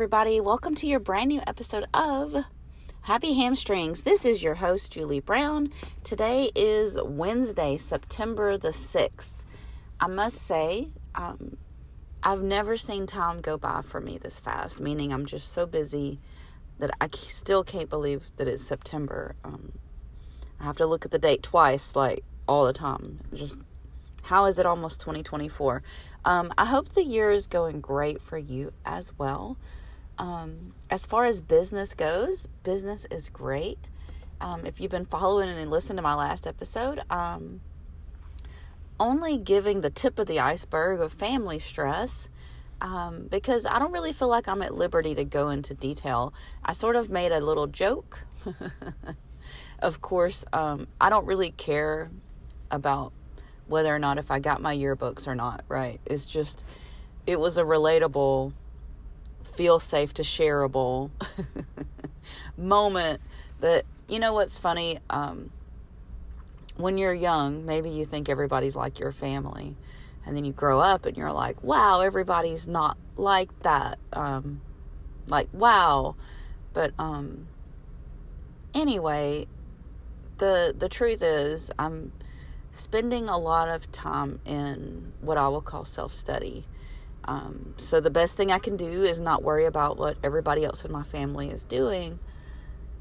everybody. Welcome to your brand new episode of Happy Hamstrings. This is your host, Julie Brown. Today is Wednesday, September the 6th. I must say, um, I've never seen time go by for me this fast, meaning I'm just so busy that I still can't believe that it's September. Um, I have to look at the date twice, like all the time. Just how is it almost 2024? Um, I hope the year is going great for you as well. Um, as far as business goes, business is great. Um, if you've been following and listened to my last episode, um, only giving the tip of the iceberg of family stress um, because I don't really feel like I'm at liberty to go into detail. I sort of made a little joke. of course, um, I don't really care about whether or not if I got my yearbooks or not, right? It's just, it was a relatable, feel safe to shareable moment that, you know what's funny? Um, when you're young, maybe you think everybody's like your family. And then you grow up and you're like, wow, everybody's not like that. Um, like, wow. But, um, anyway, the, the truth is, I'm, spending a lot of time in what I will call self study. Um, so the best thing I can do is not worry about what everybody else in my family is doing.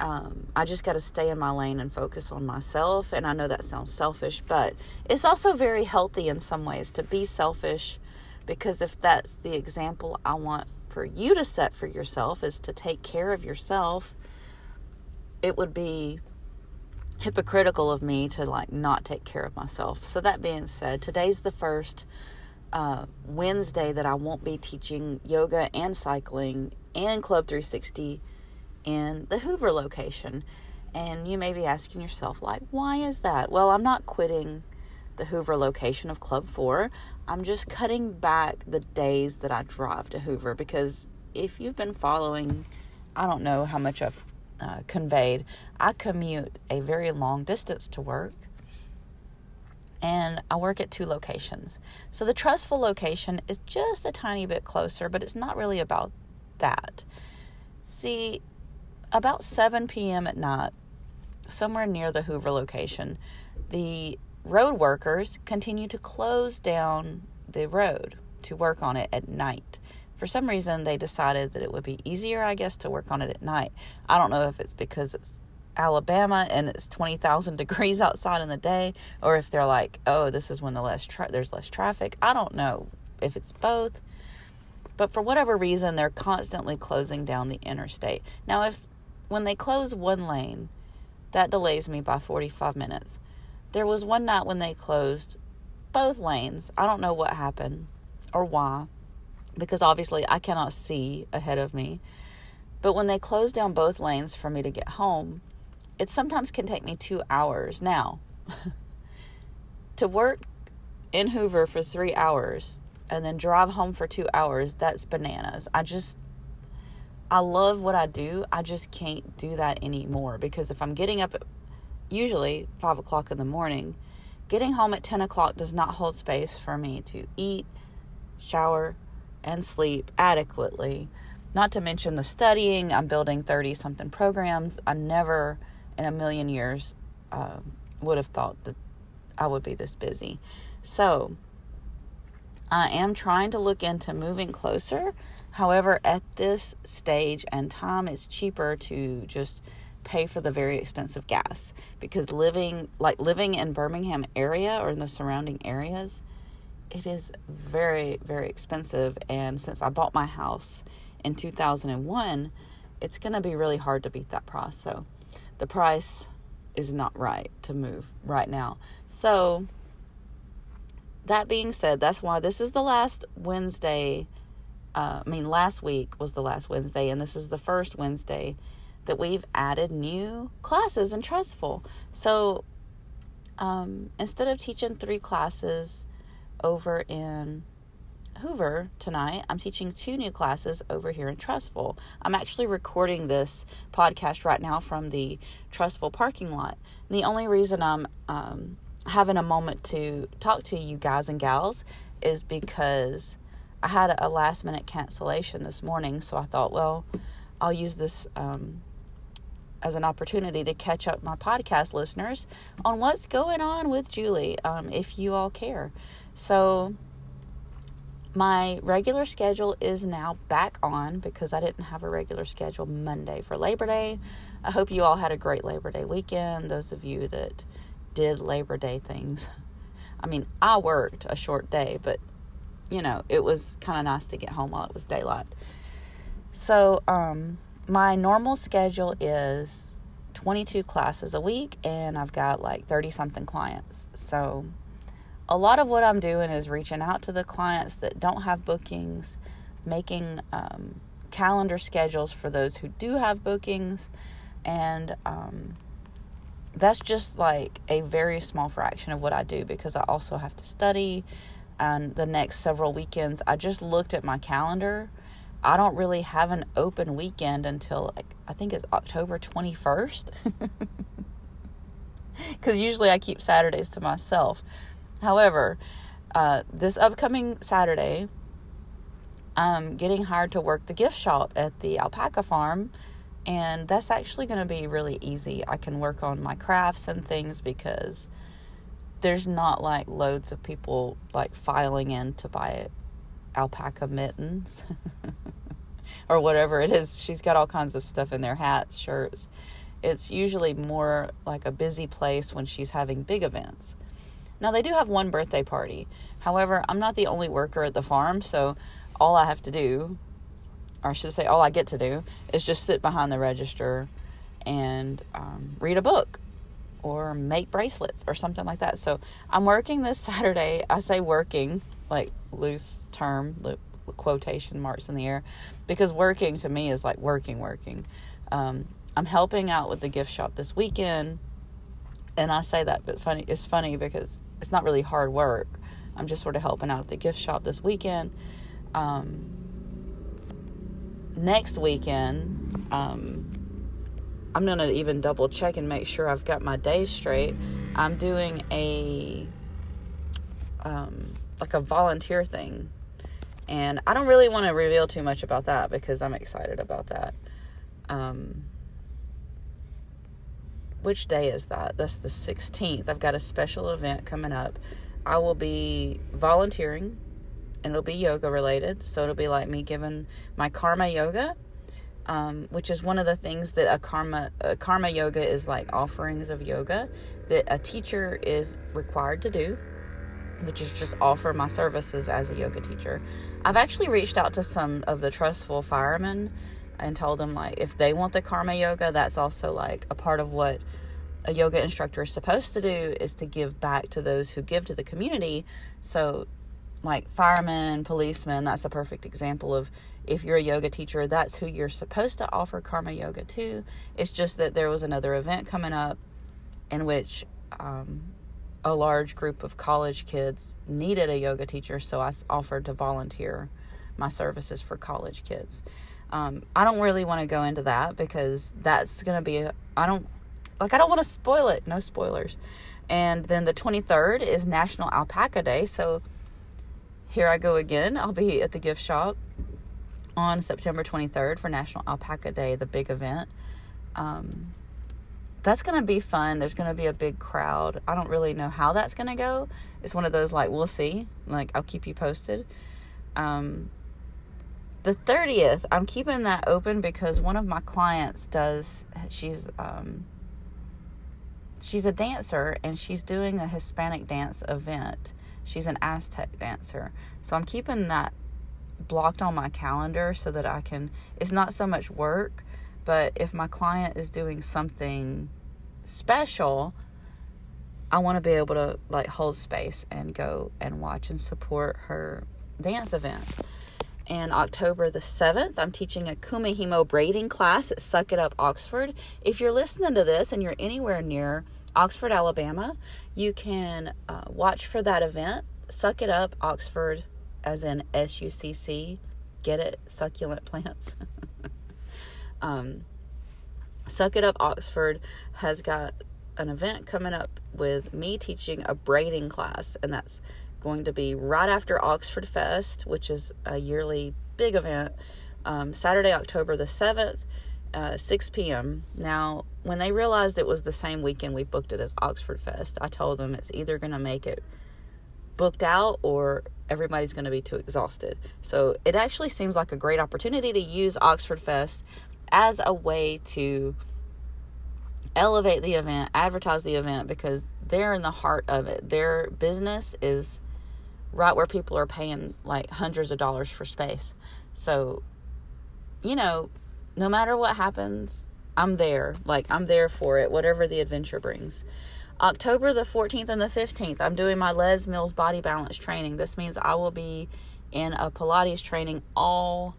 Um, I just got to stay in my lane and focus on myself. And I know that sounds selfish, but it's also very healthy in some ways to be selfish because if that's the example I want for you to set for yourself is to take care of yourself, it would be hypocritical of me to like not take care of myself. So that being said, today's the first uh, Wednesday that I won't be teaching yoga and cycling and Club 360 in the Hoover location. And you may be asking yourself, like, why is that? Well, I'm not quitting the Hoover location of Club 4. I'm just cutting back the days that I drive to Hoover because if you've been following, I don't know how much I've uh, conveyed, I commute a very long distance to work and I work at two locations. So the Trussville location is just a tiny bit closer, but it's not really about that. See, about 7 p.m. at night, somewhere near the Hoover location, the road workers continue to close down the road to work on it at night for some reason they decided that it would be easier, I guess, to work on it at night. I don't know if it's because it's Alabama and it's 20,000 degrees outside in the day or if they're like, "Oh, this is when the less tra- there's less traffic." I don't know if it's both. But for whatever reason, they're constantly closing down the interstate. Now, if when they close one lane, that delays me by 45 minutes. There was one night when they closed both lanes. I don't know what happened or why because obviously I cannot see ahead of me. But when they closed down both lanes for me to get home, it sometimes can take me two hours. Now, to work in Hoover for three hours and then drive home for two hours, that's bananas. I just, I love what I do. I just can't do that anymore because if I'm getting up at usually five o'clock in the morning, getting home at 10 o'clock does not hold space for me to eat, shower, and sleep adequately. Not to mention the studying. I'm building 30 something programs. I never in a million years uh, would have thought that I would be this busy. So I am trying to look into moving closer. However, at this stage and time, it's cheaper to just pay for the very expensive gas because living like living in Birmingham area or in the surrounding areas it is very, very expensive. And since I bought my house in 2001, it's going to be really hard to beat that price. So the price is not right to move right now. So that being said, that's why this is the last Wednesday. Uh, I mean, last week was the last Wednesday, and this is the first Wednesday that we've added new classes in Trussville. So um, instead of teaching three classes, over in Hoover tonight. I'm teaching two new classes over here in Trussville. I'm actually recording this podcast right now from the Trussville parking lot. And the only reason I'm um, having a moment to talk to you guys and gals is because I had a last minute cancellation this morning, so I thought, well, I'll use this um, as an opportunity to catch up my podcast listeners on what's going on with Julie, um, if you all care. So, my regular schedule is now back on because I didn't have a regular schedule Monday for Labor Day. I hope you all had a great Labor Day weekend. Those of you that did Labor Day things. I mean, I worked a short day, but you know, it was kind of nice to get home while it was daylight. So, um, my normal schedule is 22 classes a week, and I've got like 30 something clients. So, a lot of what I'm doing is reaching out to the clients that don't have bookings, making um, calendar schedules for those who do have bookings, and um, that's just like a very small fraction of what I do because I also have to study. And the next several weekends, I just looked at my calendar. I don't really have an open weekend until like I think it's October 21st. Because usually I keep Saturdays to myself. However, uh, this upcoming Saturday, I'm getting hired to work the gift shop at the alpaca farm and that's actually going to be really easy. I can work on my crafts and things because there's not like loads of people like filing in to buy alpaca mittens or whatever it is. She's got all kinds of stuff in there hats, shirts. It's usually more like a busy place when she's having big events. Now, they do have one birthday party. However, I'm not the only worker at the farm, so all I have to do or I should say, all I get to do is just sit behind the register and um, read a book or make bracelets or something like that. So I'm working this Saturday. I say working, like loose term, quotation marks in the air, because working to me is like working, working. Um, I'm helping out with the gift shop this weekend, and I say that, but funny, it's funny because it's not really hard work. I'm just sort of helping out at the gift shop this weekend. Um, next weekend, um, I'm to even double check and make sure I've got my days straight. I'm doing a um, like a volunteer thing. And I don't really want to reveal too much about that because I'm excited about that. Um, which day is that? That's the 16th. I've got a special event coming up. I will be volunteering and it'll be yoga related. So it'll be like me giving my karma yoga, um, which is one of the things that a karma a karma yoga is like offerings of yoga that a teacher is required to do, which is just offer my services as a yoga teacher. I've actually reached out to some of the Trussville firemen and told them like if they want the karma yoga, that's also like a part of what a yoga instructor is supposed to do is to give back to those who give to the community. So like firemen, policemen, that's a perfect example of if you're a yoga teacher, that's who you're supposed to offer karma yoga to. It's just that there was another event coming up in which um, a large group of college kids needed a yoga teacher, so I offered to volunteer my services for college kids. Um, I don't really want to go into that because that's going to be, I don't, like, I don't want to spoil it. No spoilers. And then the 23rd is National Alpaca Day. So here I go again. I'll be at the gift shop on September 23rd for National Alpaca Day, the big event. Um, that's going to be fun. There's going to be a big crowd. I don't really know how that's going to go. It's one of those like, we'll see. Like, I'll keep you posted. Um, the 30th, I'm keeping that open because one of my clients does, she's, um, she's a dancer and she's doing a Hispanic dance event She's an Aztec dancer. So I'm keeping that blocked on my calendar so that I can, it's not so much work, but if my client is doing something special, I want to be able to like hold space and go and watch and support her dance event. And October the 7th, I'm teaching a Kumihimo braiding class at Suck It Up Oxford. If you're listening to this and you're anywhere near Oxford, Alabama. You can uh, watch for that event. Suck It Up Oxford, as in S U C C. Get it? Succulent plants. um, Suck It Up Oxford has got an event coming up with me teaching a braiding class, and that's going to be right after Oxford Fest, which is a yearly big event, um, Saturday, October the 7th, uh, 6 p.m. Now, when they realized it was the same weekend we booked it as Oxford Fest, I told them it's either going to make it booked out or everybody's going to be too exhausted. So it actually seems like a great opportunity to use Oxford Fest as a way to elevate the event, advertise the event because they're in the heart of it. Their business is right where people are paying like hundreds of dollars for space. So, you know, no matter what happens, I'm there. Like, I'm there for it, whatever the adventure brings. October the 14th and the 15th, I'm doing my Les Mills body balance training. This means I will be in a Pilates training all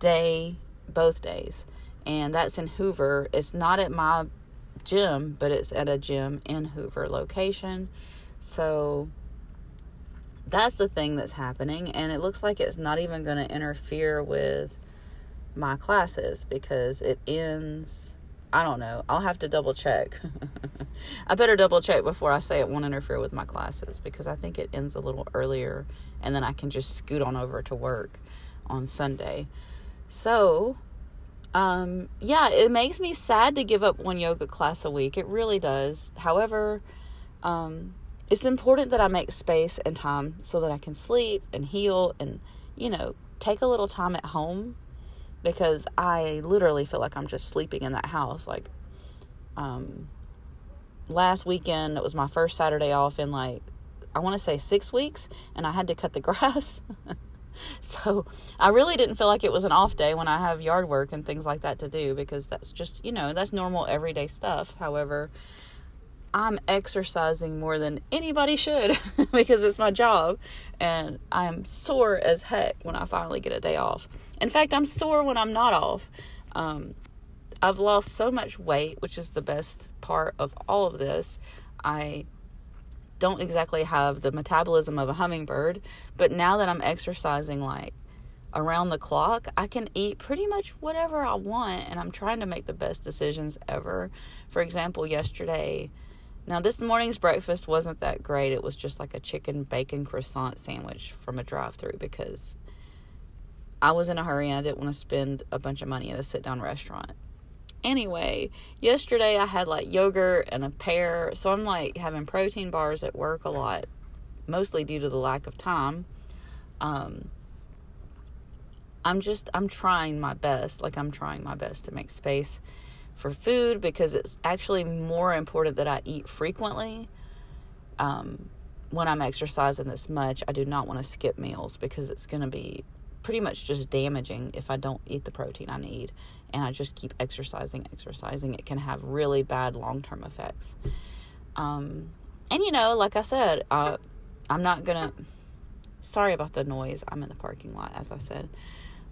day, both days. And that's in Hoover. It's not at my gym, but it's at a gym in Hoover location. So that's the thing that's happening. And it looks like it's not even going to interfere with my classes because it ends. I don't know. I'll have to double check. I better double check before I say it won't interfere with my classes because I think it ends a little earlier and then I can just scoot on over to work on Sunday. So, um, yeah, it makes me sad to give up one yoga class a week. It really does. However, um, it's important that I make space and time so that I can sleep and heal and, you know, take a little time at home because I literally feel like I'm just sleeping in that house. Like, um, last weekend, it was my first Saturday off in like, I want to say six weeks, and I had to cut the grass. so I really didn't feel like it was an off day when I have yard work and things like that to do because that's just, you know, that's normal everyday stuff. However, I'm exercising more than anybody should because it's my job and I'm sore as heck when I finally get a day off. In fact, I'm sore when I'm not off. Um, I've lost so much weight, which is the best part of all of this. I don't exactly have the metabolism of a hummingbird, but now that I'm exercising like around the clock, I can eat pretty much whatever I want and I'm trying to make the best decisions ever. For example, yesterday, now this morning's breakfast wasn't that great. It was just like a chicken bacon croissant sandwich from a drive-through because I was in a hurry and I didn't want to spend a bunch of money at a sit-down restaurant anyway, yesterday I had like yogurt and a pear. So I'm like having protein bars at work a lot, mostly due to the lack of time. Um, I'm just, I'm trying my best. Like, I'm trying my best to make space for food because it's actually more important that I eat frequently. Um, when I'm exercising this much, I do not want to skip meals because it's going to be pretty much just damaging if I don't eat the protein I need and I just keep exercising, exercising, it can have really bad long term effects. Um, and you know, like I said, uh, I'm not gonna. Sorry about the noise. I'm in the parking lot, as I said.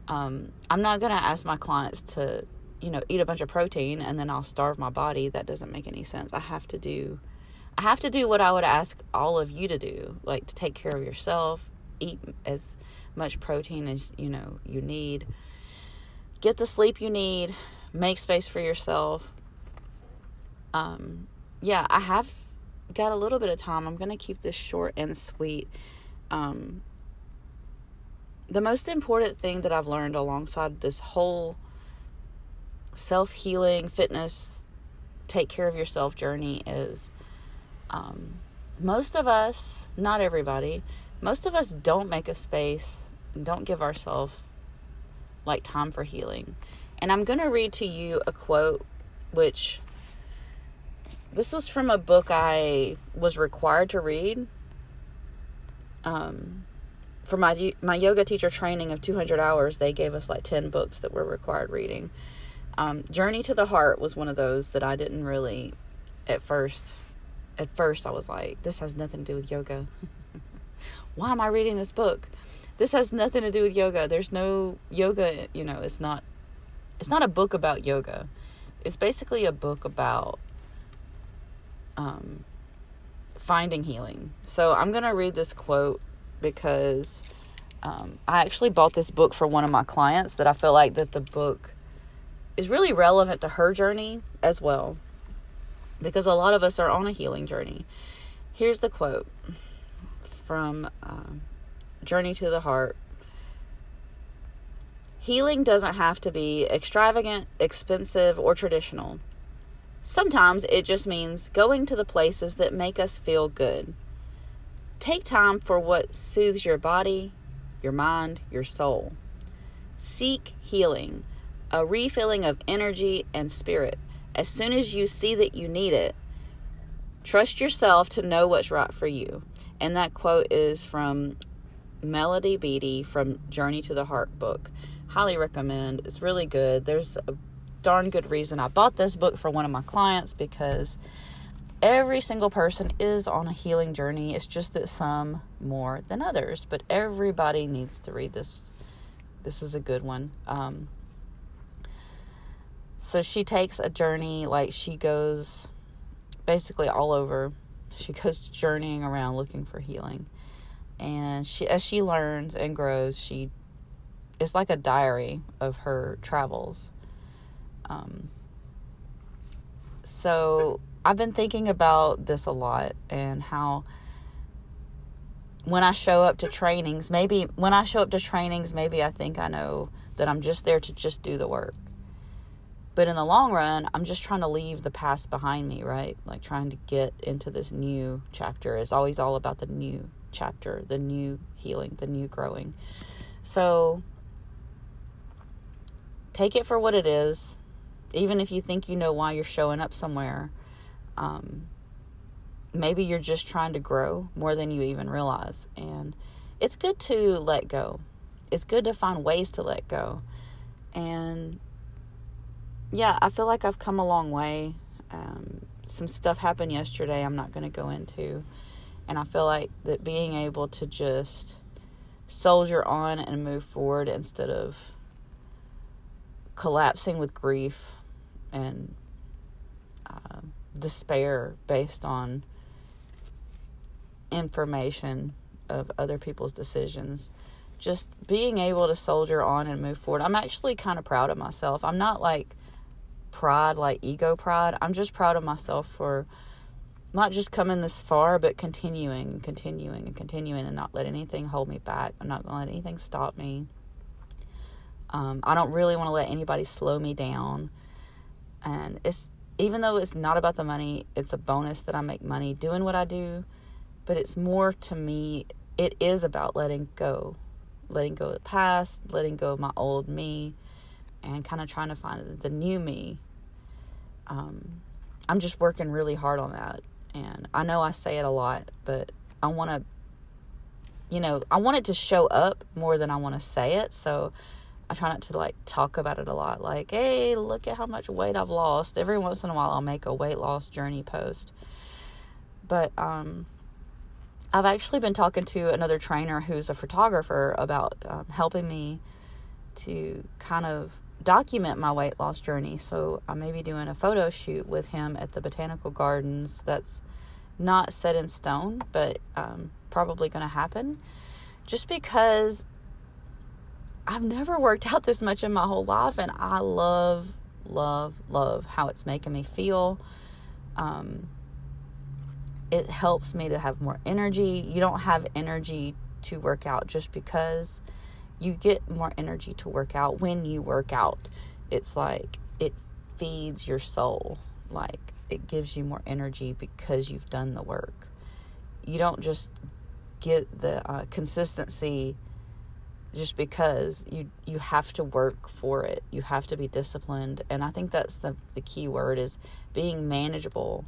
Um, I'm not gonna ask my clients to, you know, eat a bunch of protein and then I'll starve my body. That doesn't make any sense. I have to do, I have to do what I would ask all of you to do, like to take care of yourself, eat as much protein as you know you need get the sleep you need, make space for yourself. Um, yeah, I have got a little bit of time. I'm to keep this short and sweet. Um, the most important thing that I've learned alongside this whole self healing, fitness, take care of yourself journey is um, most of us, not everybody, most of us don't make a space, don't give ourselves like time for healing. And I'm going to read to you a quote which this was from a book I was required to read. Um, for my my yoga teacher training of 200 hours, they gave us like 10 books that were required reading. Um, Journey to the Heart was one of those that I didn't really at first. At first, I was like, "This has nothing to do with yoga. Why am I reading this book?" this has nothing to do with yoga. There's no yoga, you know, it's not it's not a book about yoga. It's basically a book about um, finding healing. So I'm going to read this quote because um, I actually bought this book for one of my clients that I feel like that the book is really relevant to her journey as well because a lot of us are on a healing journey. Here's the quote from um, Journey to the Heart. Healing doesn't have to be extravagant, expensive, or traditional. Sometimes it just means going to the places that make us feel good. Take time for what soothes your body, your mind, your soul. Seek healing, a refilling of energy and spirit. As soon as you see that you need it, trust yourself to know what's right for you. And that quote is from Melody Beattie from Journey to the Heart book. Highly recommend. It's really good. There's a darn good reason I bought this book for one of my clients because every single person is on a healing journey. It's just that some more than others, but everybody needs to read this. This is a good one. Um, so she takes a journey, like she goes basically all over. She goes journeying around looking for healing. And she as she learns and grows, she it's like a diary of her travels. Um, so I've been thinking about this a lot and how when I show up to trainings, maybe when I show up to trainings, maybe I think I know that I'm just there to just do the work. But in the long run, I'm just trying to leave the past behind me, right? Like trying to get into this new chapter. It's always all about the new chapter, the new healing, the new growing. So take it for what it is. Even if you think you know why you're showing up somewhere, um, maybe you're just trying to grow more than you even realize. And it's good to let go. It's good to find ways to let go. And yeah, I feel like I've come a long way. Um, some stuff happened yesterday I'm not going to go into. And I feel like that being able to just soldier on and move forward instead of collapsing with grief and uh, despair based on information of other people's decisions. Just being able to soldier on and move forward. I'm actually kind of proud of myself. I'm not like pride, like ego pride. I'm just proud of myself for not just coming this far, but continuing and continuing and continuing and not let anything hold me back. I'm not going to let anything stop me. Um, I don't really want to let anybody slow me down. And it's even though it's not about the money, it's a bonus that I make money doing what I do. But it's more to me, it is about letting go, letting go of the past, letting go of my old me, and kind of trying to find the new me. Um, I'm just working really hard on that. And I know I say it a lot, but I want to, you know, I want it to show up more than I want to say it. So I try not to like talk about it a lot. Like, hey, look at how much weight I've lost. Every once in a while, I'll make a weight loss journey post. But um, I've actually been talking to another trainer who's a photographer about um, helping me to kind of document my weight loss journey. So I may be doing a photo shoot with him at the botanical gardens. That's not set in stone, but um, probably going to happen. Just because I've never worked out this much in my whole life, and I love, love, love how it's making me feel. Um, it helps me to have more energy. You don't have energy to work out just because you get more energy to work out when you work out. It's like it feeds your soul, like it gives you more energy because you've done the work. You don't just get the uh, consistency just because you you have to work for it you have to be disciplined and i think that's the the key word is being manageable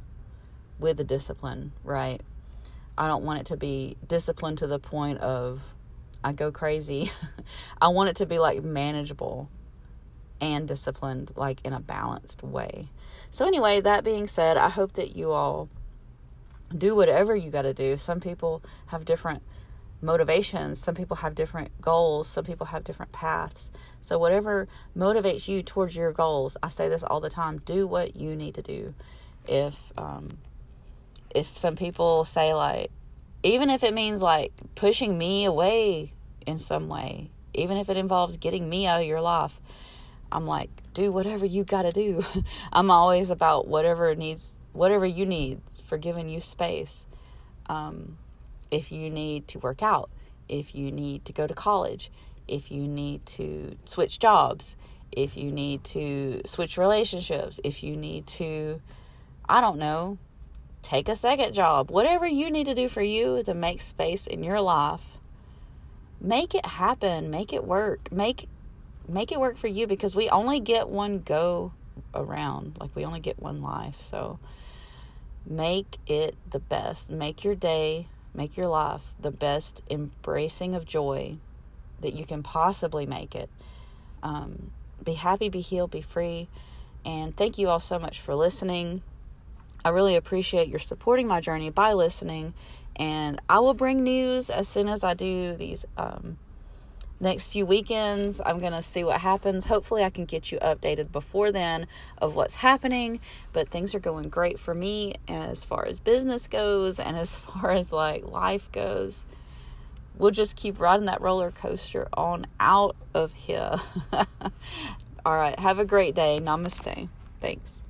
with the discipline right i don't want it to be disciplined to the point of i go crazy i want it to be like manageable and disciplined like in a balanced way so anyway that being said i hope that you all do whatever you got to do some people have different motivations. Some people have different goals, some people have different paths. So, whatever motivates you towards your goals, I say this all the time do what you need to do. If, um, if some people say, like, even if it means like pushing me away in some way, even if it involves getting me out of your life, I'm like, do whatever you got to do. I'm always about whatever needs, whatever you need for giving you space. Um, if you need to work out, if you need to go to college, if you need to switch jobs, if you need to switch relationships, if you need to, I don't know, take a second job, whatever you need to do for you to make space in your life, make it happen, make it work, make make it work for you because we only get one go around, like we only get one life. So make it the best. Make your day, make your life the best embracing of joy that you can possibly make it. Um, be happy, be healed, be free. And thank you all so much for listening. I really appreciate your supporting my journey by listening. And I will bring news as soon as I do these um, next few weekends. I'm going to see what happens. Hopefully, I can get you updated before then of what's happening. But things are going great for me as far as business goes and as far as like life goes. We'll just keep riding that roller coaster on out of here. All right. Have a great day. Namaste. Thanks.